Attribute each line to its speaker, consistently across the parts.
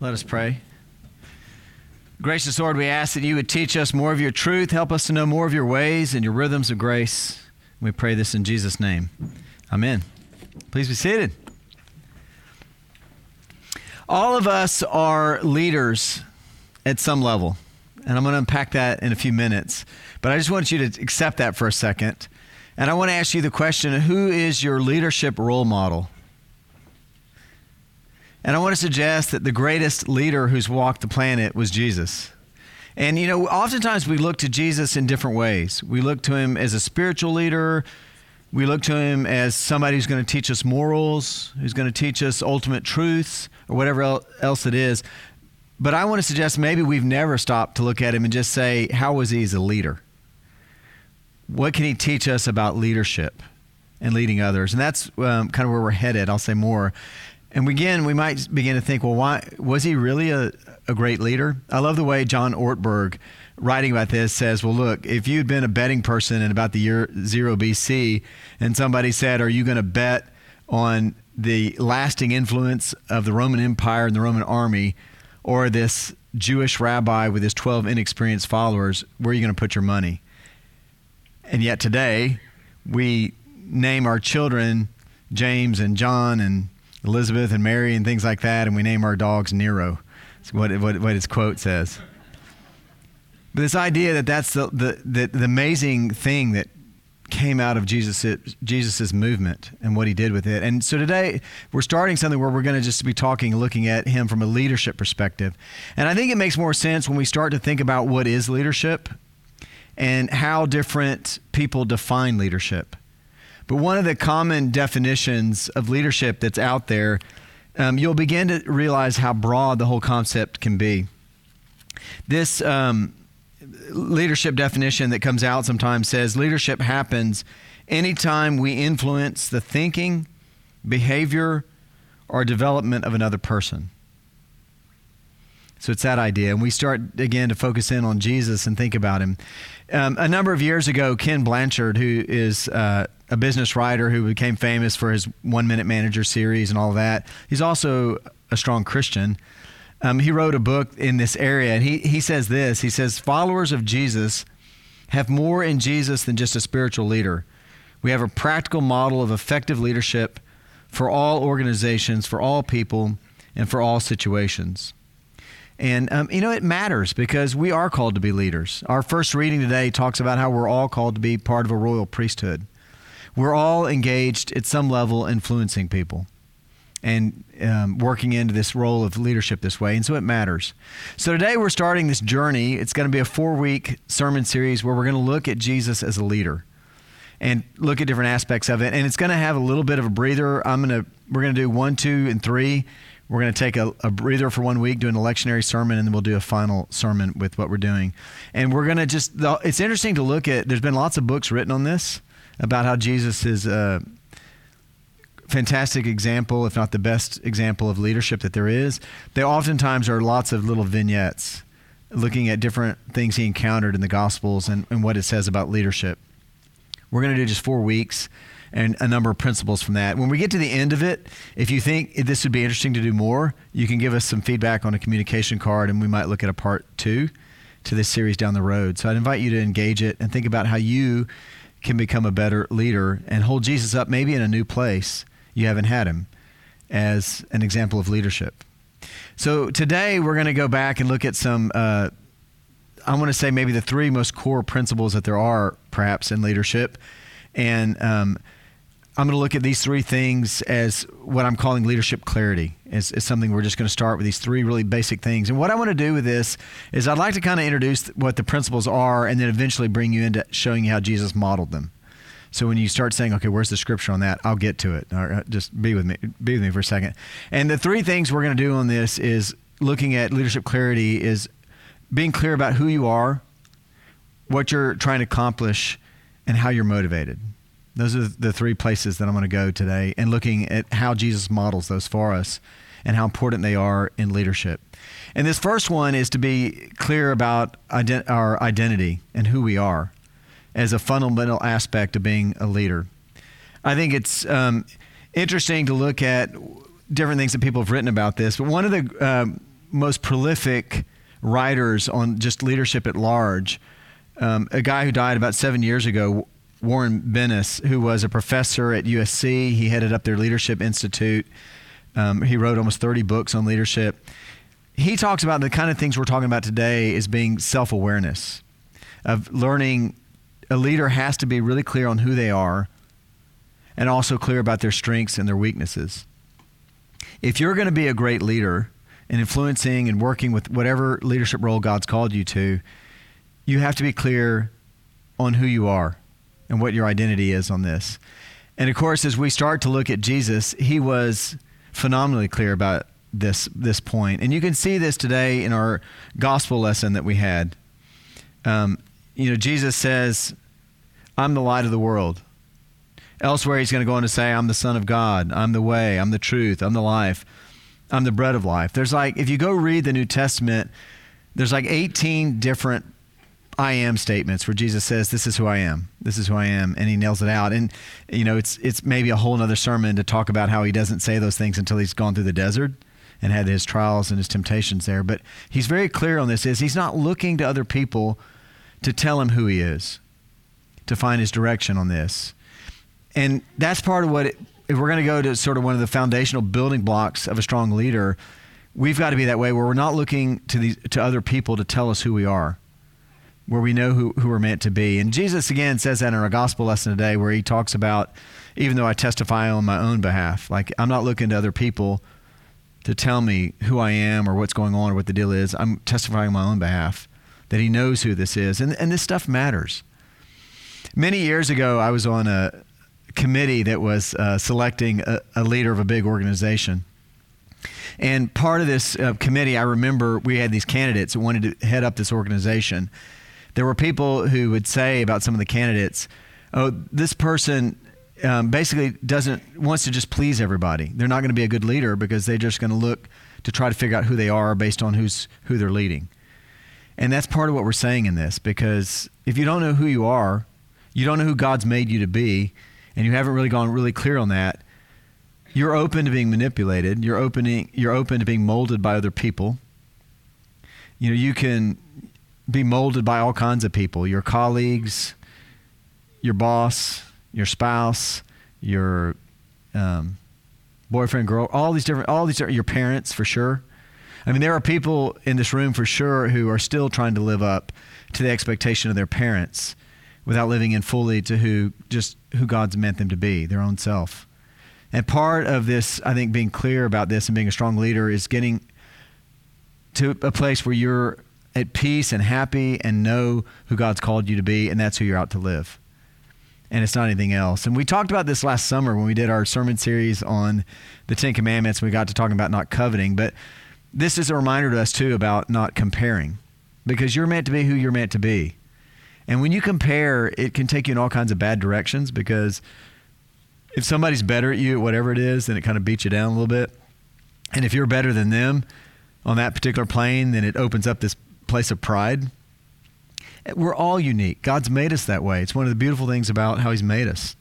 Speaker 1: Let us pray. Gracious Lord, we ask that you would teach us more of your truth, help us to know more of your ways and your rhythms of grace. We pray this in Jesus' name. Amen. Please be seated. All of us are leaders at some level, and I'm going to unpack that in a few minutes. But I just want you to accept that for a second. And I want to ask you the question who is your leadership role model? And I want to suggest that the greatest leader who's walked the planet was Jesus. And, you know, oftentimes we look to Jesus in different ways. We look to him as a spiritual leader. We look to him as somebody who's going to teach us morals, who's going to teach us ultimate truths, or whatever else it is. But I want to suggest maybe we've never stopped to look at him and just say, how was he as a leader? What can he teach us about leadership and leading others? And that's um, kind of where we're headed. I'll say more and again, we might begin to think, well, why was he really a, a great leader? I love the way John Ortberg, writing about this, says, well, look, if you'd been a betting person in about the year zero BC, and somebody said, are you going to bet on the lasting influence of the Roman Empire and the Roman army, or this Jewish rabbi with his 12 inexperienced followers, where are you going to put your money? And yet today, we name our children James and John and Elizabeth and Mary and things like that, and we name our dogs Nero. What, what, what his quote says. But this idea that that's the, the, the, the amazing thing that came out of Jesus' Jesus's movement and what he did with it. And so today we're starting something where we're going to just be talking, looking at him from a leadership perspective. And I think it makes more sense when we start to think about what is leadership and how different people define leadership. But one of the common definitions of leadership that's out there, um, you'll begin to realize how broad the whole concept can be. This um, leadership definition that comes out sometimes says leadership happens anytime we influence the thinking, behavior, or development of another person. So it's that idea. And we start again to focus in on Jesus and think about him. Um, a number of years ago, Ken Blanchard, who is uh, a business writer who became famous for his One Minute Manager series and all that, he's also a strong Christian. Um, he wrote a book in this area, and he, he says this He says, Followers of Jesus have more in Jesus than just a spiritual leader. We have a practical model of effective leadership for all organizations, for all people, and for all situations. And, um, you know, it matters because we are called to be leaders. Our first reading today talks about how we're all called to be part of a royal priesthood. We're all engaged at some level influencing people and um, working into this role of leadership this way. And so it matters. So today we're starting this journey. It's going to be a four week sermon series where we're going to look at Jesus as a leader and look at different aspects of it. And it's going to have a little bit of a breather. I'm going to, we're going to do one, two, and three we're going to take a, a, breather for one week, do a lectionary sermon, and then we'll do a final sermon with what we're doing. And we're going to just, it's interesting to look at, there's been lots of books written on this about how Jesus is a fantastic example, if not the best example of leadership that there is. They oftentimes are lots of little vignettes looking at different things he encountered in the Gospels and, and what it says about leadership. We're going to do just four weeks and a number of principles from that. When we get to the end of it, if you think this would be interesting to do more, you can give us some feedback on a communication card, and we might look at a part two to this series down the road. So I'd invite you to engage it and think about how you can become a better leader and hold Jesus up maybe in a new place you haven't had him as an example of leadership. So today we're going to go back and look at some. Uh, I want to say maybe the three most core principles that there are, perhaps, in leadership. And um, I'm going to look at these three things as what I'm calling leadership clarity. It's something we're just going to start with these three really basic things. And what I want to do with this is I'd like to kind of introduce what the principles are and then eventually bring you into showing you how Jesus modeled them. So when you start saying, okay, where's the scripture on that? I'll get to it. Right, just be with me. Be with me for a second. And the three things we're going to do on this is looking at leadership clarity is being clear about who you are, what you're trying to accomplish, and how you're motivated. Those are the three places that I'm going to go today and looking at how Jesus models those for us and how important they are in leadership. And this first one is to be clear about ident- our identity and who we are as a fundamental aspect of being a leader. I think it's um, interesting to look at different things that people have written about this, but one of the um, most prolific writers on just leadership at large. Um, a guy who died about seven years ago, Warren Bennis, who was a professor at USC. He headed up their Leadership Institute. Um, he wrote almost 30 books on leadership. He talks about the kind of things we're talking about today is being self awareness, of learning a leader has to be really clear on who they are and also clear about their strengths and their weaknesses. If you're going to be a great leader and influencing and working with whatever leadership role God's called you to, you have to be clear on who you are and what your identity is on this. And of course, as we start to look at Jesus, he was phenomenally clear about this this point. And you can see this today in our gospel lesson that we had. Um, you know, Jesus says, I'm the light of the world. Elsewhere, he's going to go on to say, I'm the Son of God. I'm the way. I'm the truth. I'm the life. I'm the bread of life. There's like, if you go read the New Testament, there's like 18 different I am statements where Jesus says, This is who I am. This is who I am. And he nails it out. And, you know, it's, it's maybe a whole other sermon to talk about how he doesn't say those things until he's gone through the desert and had his trials and his temptations there. But he's very clear on this is he's not looking to other people to tell him who he is, to find his direction on this. And that's part of what, it, if we're going to go to sort of one of the foundational building blocks of a strong leader, we've got to be that way where we're not looking to, these, to other people to tell us who we are, where we know who, who we're meant to be. And Jesus, again, says that in our gospel lesson today, where he talks about, even though I testify on my own behalf, like I'm not looking to other people to tell me who I am or what's going on or what the deal is. I'm testifying on my own behalf that he knows who this is. And, and this stuff matters. Many years ago, I was on a committee that was uh, selecting a, a, leader of a big organization. And part of this uh, committee, I remember we had these candidates who wanted to head up this organization. There were people who would say about some of the candidates, oh, this person um, basically doesn't wants to just please everybody. They're not going to be a good leader because they're just going to look to try to figure out who they are based on who's who they're leading. And that's part of what we're saying in this because if you don't know who you are, you don't know who God's made you to be, and you haven't really gone really clear on that, you're open to being manipulated. You're opening you're open to being molded by other people. You know, you can be molded by all kinds of people, your colleagues, your boss, your spouse, your um, boyfriend, girl, all these different, all these, your parents for sure. I mean, there are people in this room for sure who are still trying to live up to the expectation of their parents without living in fully to who just who God's meant them to be, their own self. And part of this, I think, being clear about this and being a strong leader is getting to a place where you're at peace and happy and know who God's called you to be, and that's who you're out to live. And it's not anything else. And we talked about this last summer when we did our sermon series on the Ten Commandments. We got to talking about not coveting, but this is a reminder to us too about not comparing because you're meant to be who you're meant to be. And when you compare, it can take you in all kinds of bad directions because if somebody's better at you at whatever it is, then it kind of beats you down a little bit. And if you're better than them on that particular plane, then it opens up this place of pride. We're all unique. God's made us that way. It's one of the beautiful things about how He's made us.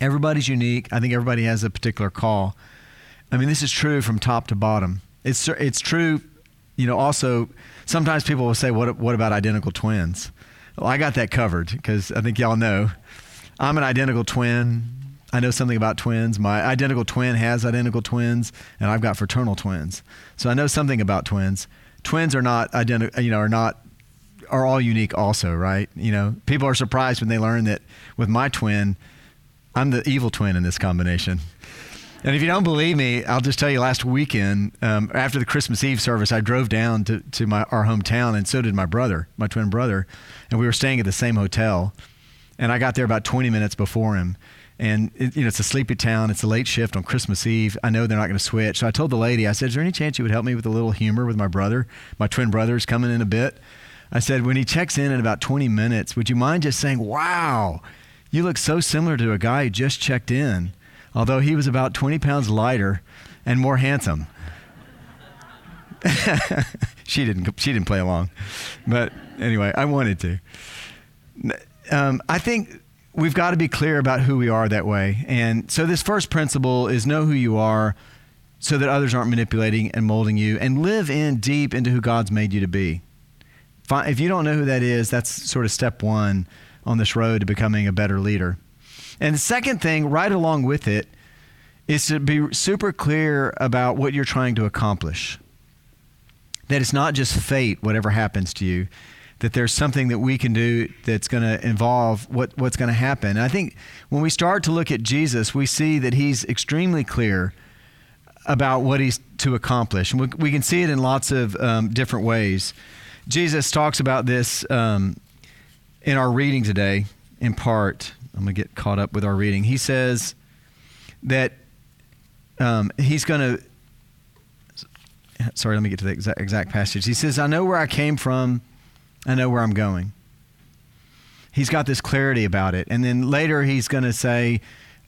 Speaker 1: Everybody's unique. I think everybody has a particular call. I mean, this is true from top to bottom. It's it's true, you know. Also, sometimes people will say, "What what about identical twins?" Well, I got that covered because I think y'all know I'm an identical twin. I know something about twins. My identical twin has identical twins, and I've got fraternal twins. So I know something about twins. Twins are not identical, you know, are not are all unique also, right? You know, people are surprised when they learn that with my twin, I'm the evil twin in this combination. And if you don't believe me, I'll just tell you last weekend, um, after the Christmas Eve service, I drove down to, to my, our hometown, and so did my brother, my twin brother. And we were staying at the same hotel. And I got there about 20 minutes before him. And it, you know, it's a sleepy town. It's a late shift on Christmas Eve. I know they're not going to switch. So I told the lady, I said, Is there any chance you would help me with a little humor with my brother? My twin brother is coming in a bit. I said, When he checks in in about 20 minutes, would you mind just saying, Wow, you look so similar to a guy who just checked in? although he was about 20 pounds lighter and more handsome. she didn't she didn't play along, but anyway, I wanted to. Um, I think we've got to be clear about who we are that way, and so this first principle is know who you are, so that others aren't manipulating and molding you, and live in deep into who God's made you to be. If you don't know who that is, that's sort of step one on this road to becoming a better leader. And the second thing, right along with it, is to be super clear about what you're trying to accomplish. That it's not just fate, whatever happens to you, that there's something that we can do that's going to involve what, what's going to happen. And I think when we start to look at Jesus, we see that he's extremely clear about what he's to accomplish. And we, we can see it in lots of um, different ways. Jesus talks about this um, in our reading today, in part. I'm going to get caught up with our reading. He says that um, he's going to. Sorry, let me get to the exact, exact passage. He says, I know where I came from, I know where I'm going. He's got this clarity about it. And then later he's going to say,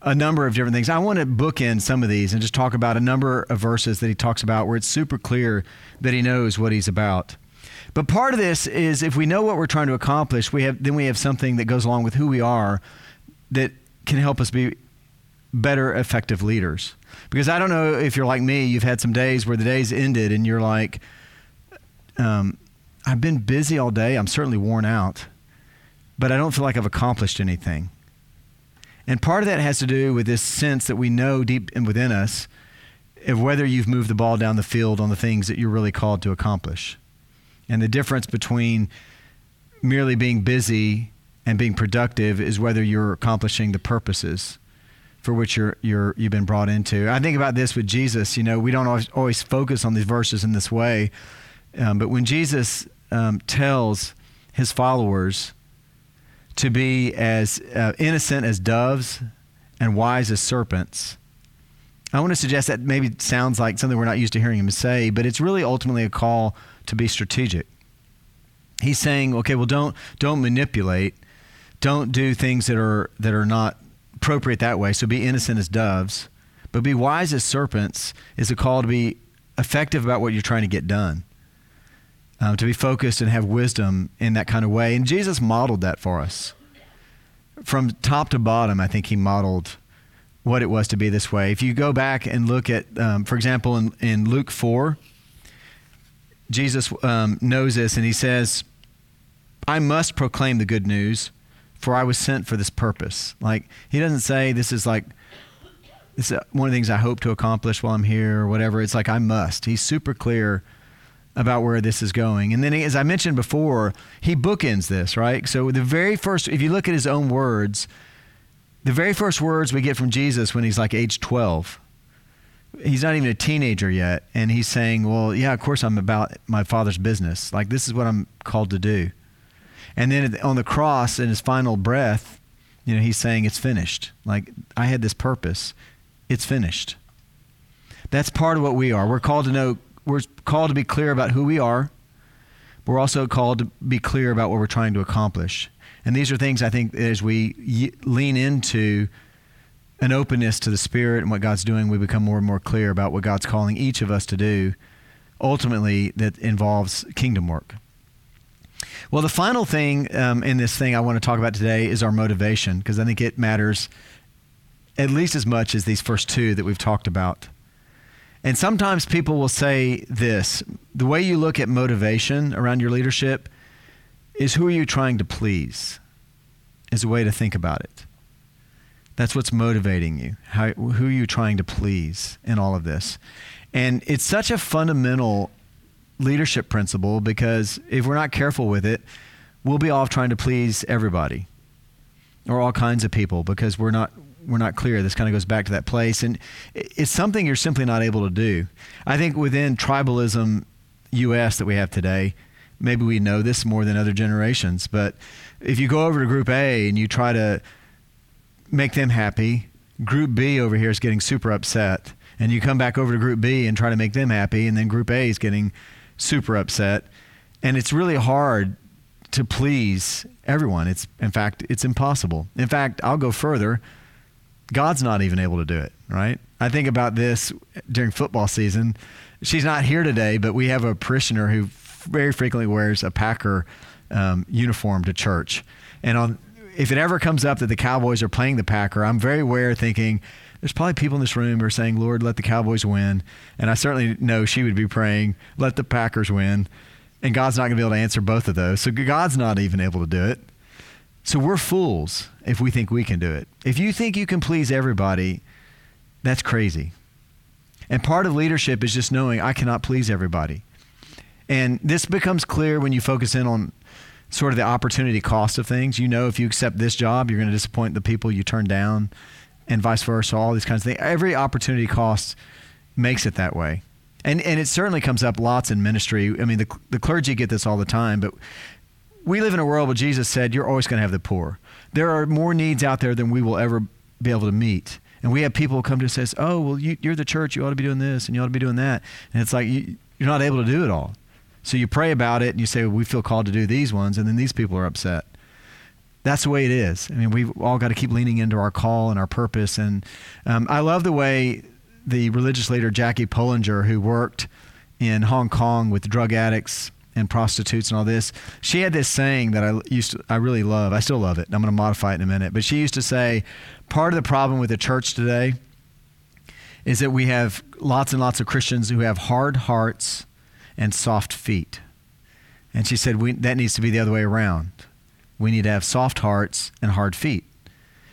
Speaker 1: a number of different things. I want to bookend some of these and just talk about a number of verses that he talks about where it's super clear that he knows what he's about. But part of this is if we know what we're trying to accomplish, we have then we have something that goes along with who we are that can help us be better effective leaders. Because I don't know if you're like me, you've had some days where the days ended and you're like um, I've been busy all day, I'm certainly worn out, but I don't feel like I've accomplished anything. And part of that has to do with this sense that we know deep within us of whether you've moved the ball down the field on the things that you're really called to accomplish. And the difference between merely being busy and being productive is whether you're accomplishing the purposes for which you're, you're, you've been brought into. I think about this with Jesus. You know, we don't always, always focus on these verses in this way, um, but when Jesus um, tells his followers to be as uh, innocent as doves and wise as serpents. I want to suggest that maybe sounds like something we're not used to hearing him say, but it's really ultimately a call to be strategic. He's saying, okay, well, don't don't manipulate, don't do things that are that are not appropriate that way. So be innocent as doves, but be wise as serpents is a call to be effective about what you're trying to get done um, to be focused and have wisdom in that kind of way. And Jesus modeled that for us. From top to bottom, I think he modeled what it was to be this way. If you go back and look at, um, for example, in, in Luke 4, Jesus um, knows this and he says, I must proclaim the good news, for I was sent for this purpose. Like, he doesn't say this is like, this is one of the things I hope to accomplish while I'm here or whatever. It's like, I must. He's super clear about where this is going. And then, as I mentioned before, he bookends this, right? So, the very first, if you look at his own words, the very first words we get from Jesus when he's like age 12, he's not even a teenager yet. And he's saying, Well, yeah, of course I'm about my father's business. Like, this is what I'm called to do. And then on the cross, in his final breath, you know, he's saying, It's finished. Like, I had this purpose, it's finished. That's part of what we are. We're called to know we're called to be clear about who we are. But we're also called to be clear about what we're trying to accomplish. And these are things I think as we lean into an openness to the Spirit and what God's doing, we become more and more clear about what God's calling each of us to do, ultimately, that involves kingdom work. Well, the final thing um, in this thing I want to talk about today is our motivation, because I think it matters at least as much as these first two that we've talked about. And sometimes people will say this the way you look at motivation around your leadership is who are you trying to please, is a way to think about it. That's what's motivating you. How, who are you trying to please in all of this? And it's such a fundamental leadership principle because if we're not careful with it, we'll be off trying to please everybody or all kinds of people because we're not we're not clear. This kind of goes back to that place, and it's something you're simply not able to do. I think within tribalism U.S. that we have today, maybe we know this more than other generations, but if you go over to Group A and you try to make them happy, Group B over here is getting super upset, and you come back over to Group B and try to make them happy, and then Group A is getting super upset, and it's really hard to please everyone. It's in fact it's impossible. In fact, I'll go further God's not even able to do it, right? I think about this during football season. She's not here today, but we have a parishioner who very frequently wears a Packer um, uniform to church. And on if it ever comes up that the Cowboys are playing the Packer, I'm very aware thinking there's probably people in this room who are saying, Lord, let the Cowboys win. And I certainly know she would be praying, let the Packers win. And God's not going to be able to answer both of those. So God's not even able to do it. So we're fools if we think we can do it. If you think you can please everybody, that's crazy. And part of leadership is just knowing I cannot please everybody. And this becomes clear when you focus in on sort of the opportunity cost of things. You know, if you accept this job, you're going to disappoint the people you turn down, and vice versa, all these kinds of things. Every opportunity cost makes it that way. And, and it certainly comes up lots in ministry. I mean, the, the clergy get this all the time, but we live in a world where Jesus said, You're always going to have the poor. There are more needs out there than we will ever be able to meet. And we have people come to us and says, "Oh, well, you, are the church. You ought to be doing this, and you ought to be doing that." And it's like you, you're not able to do it all. So you pray about it, and you say, well, "We feel called to do these ones," and then these people are upset. That's the way it is. I mean, we've all got to keep leaning into our call and our purpose. And um, I love the way the religious leader Jackie Pullinger, who worked in Hong Kong with drug addicts and prostitutes and all this. She had this saying that I used to, I really love. I still love it. I'm going to modify it in a minute. But she used to say, part of the problem with the church today is that we have lots and lots of Christians who have hard hearts and soft feet. And she said we, that needs to be the other way around. We need to have soft hearts and hard feet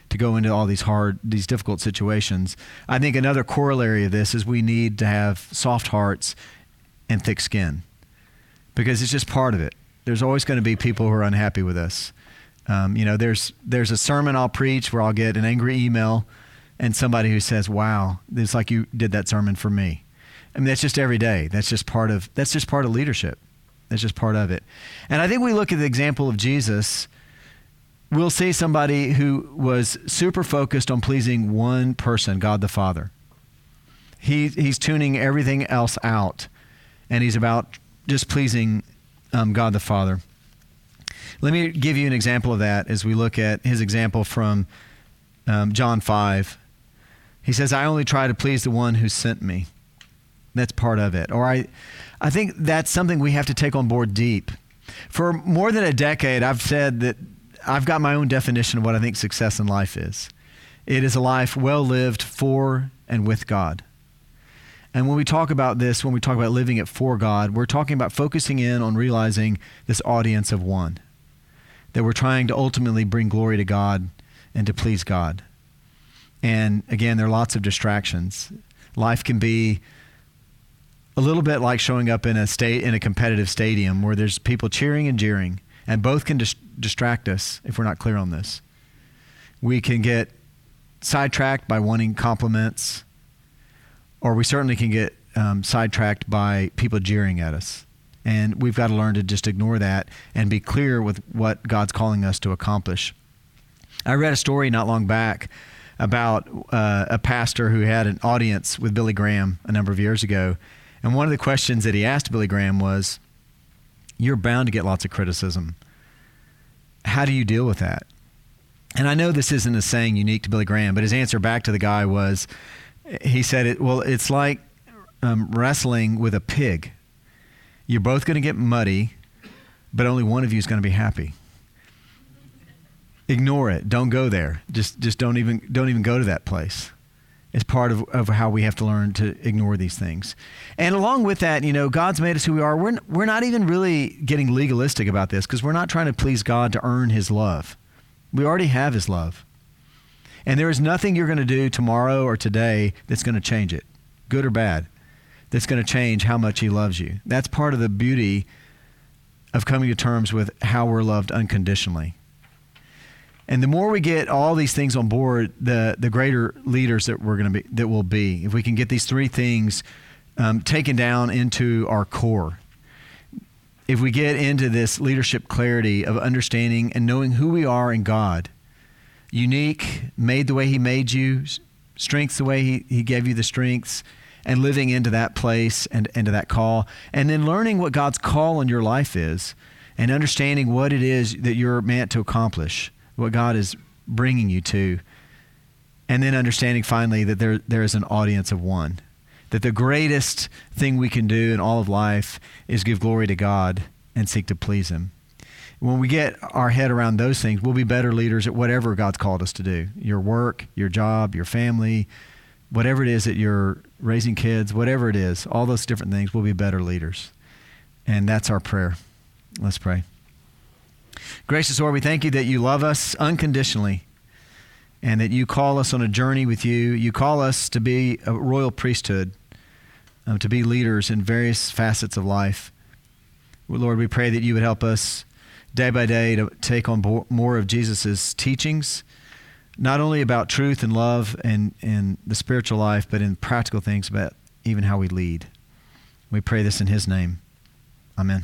Speaker 1: to go into all these hard, these difficult situations. I think another corollary of this is we need to have soft hearts and thick skin because it's just part of it. There's always going to be people who are unhappy with us. Um, you know, there's there's a sermon I'll preach where I'll get an angry email and somebody who says, "Wow, it's like you did that sermon for me." I mean, that's just every day. That's just part of that's just part of leadership. That's just part of it. And I think we look at the example of Jesus. We'll see somebody who was super focused on pleasing one person, God the Father. He, he's tuning everything else out, and he's about just pleasing um, God the Father. Let me give you an example of that as we look at his example from um, John 5. He says, I only try to please the one who sent me. That's part of it. Or I, I think that's something we have to take on board deep. For more than a decade, I've said that I've got my own definition of what I think success in life is. It is a life well lived for and with God. And when we talk about this, when we talk about living it for God, we're talking about focusing in on realizing this audience of one. That we're trying to ultimately bring glory to God and to please God. And again, there are lots of distractions. Life can be a little bit like showing up in a state in a competitive stadium where there's people cheering and jeering, and both can dis- distract us if we're not clear on this. We can get sidetracked by wanting compliments or we certainly can get um, sidetracked by people jeering at us. And we've got to learn to just ignore that and be clear with what God's calling us to accomplish. I read a story not long back about uh, a pastor who had an audience with Billy Graham a number of years ago. And one of the questions that he asked Billy Graham was, You're bound to get lots of criticism. How do you deal with that? And I know this isn't a saying unique to Billy Graham, but his answer back to the guy was, he said it well it's like um, wrestling with a pig. You're both going to get muddy but only one of you is going to be happy. Ignore it. Don't go there. Just just don't even don't even go to that place. It's part of, of how we have to learn to ignore these things. And along with that you know god's made us who we are. We're, we're not even really getting legalistic about this because we're not trying to please god to earn his love. We already have his love and there is nothing you're going to do tomorrow or today that's going to change it, good or bad, that's going to change how much He loves you. That's part of the beauty of coming to terms with how we're loved unconditionally. And the more we get all these things on board, the the greater leaders that we're going to be that will be. If we can get these three things um, taken down into our core, if we get into this leadership clarity of understanding and knowing who we are in God, unique, made the way He made you, strengths the way He, he gave you the strengths, and living into that place and into that call. And then learning what God's call on your life is and understanding what it is that you're meant to accomplish, what God is bringing you to. And then understanding finally that there, there is an audience of one. That the greatest thing we can do in all of life is give glory to God and seek to please Him when we get our head around those things, we'll be better leaders at whatever God's called us to do your work, your job, your family, whatever it is that you're raising kids, whatever it is, all those different things, we'll be better leaders. And that's our prayer. Let's pray. Gracious Lord, we thank you that you love us unconditionally and that you call us on a journey with you. You call us to be a royal priesthood, um, to be leaders in various facets of life. Lord, we pray that you would help us day by day to take on bo- more of Jesus' teachings, not only about truth and love and, and the spiritual life, but in practical things about even how we lead. We pray this in his name. Amen.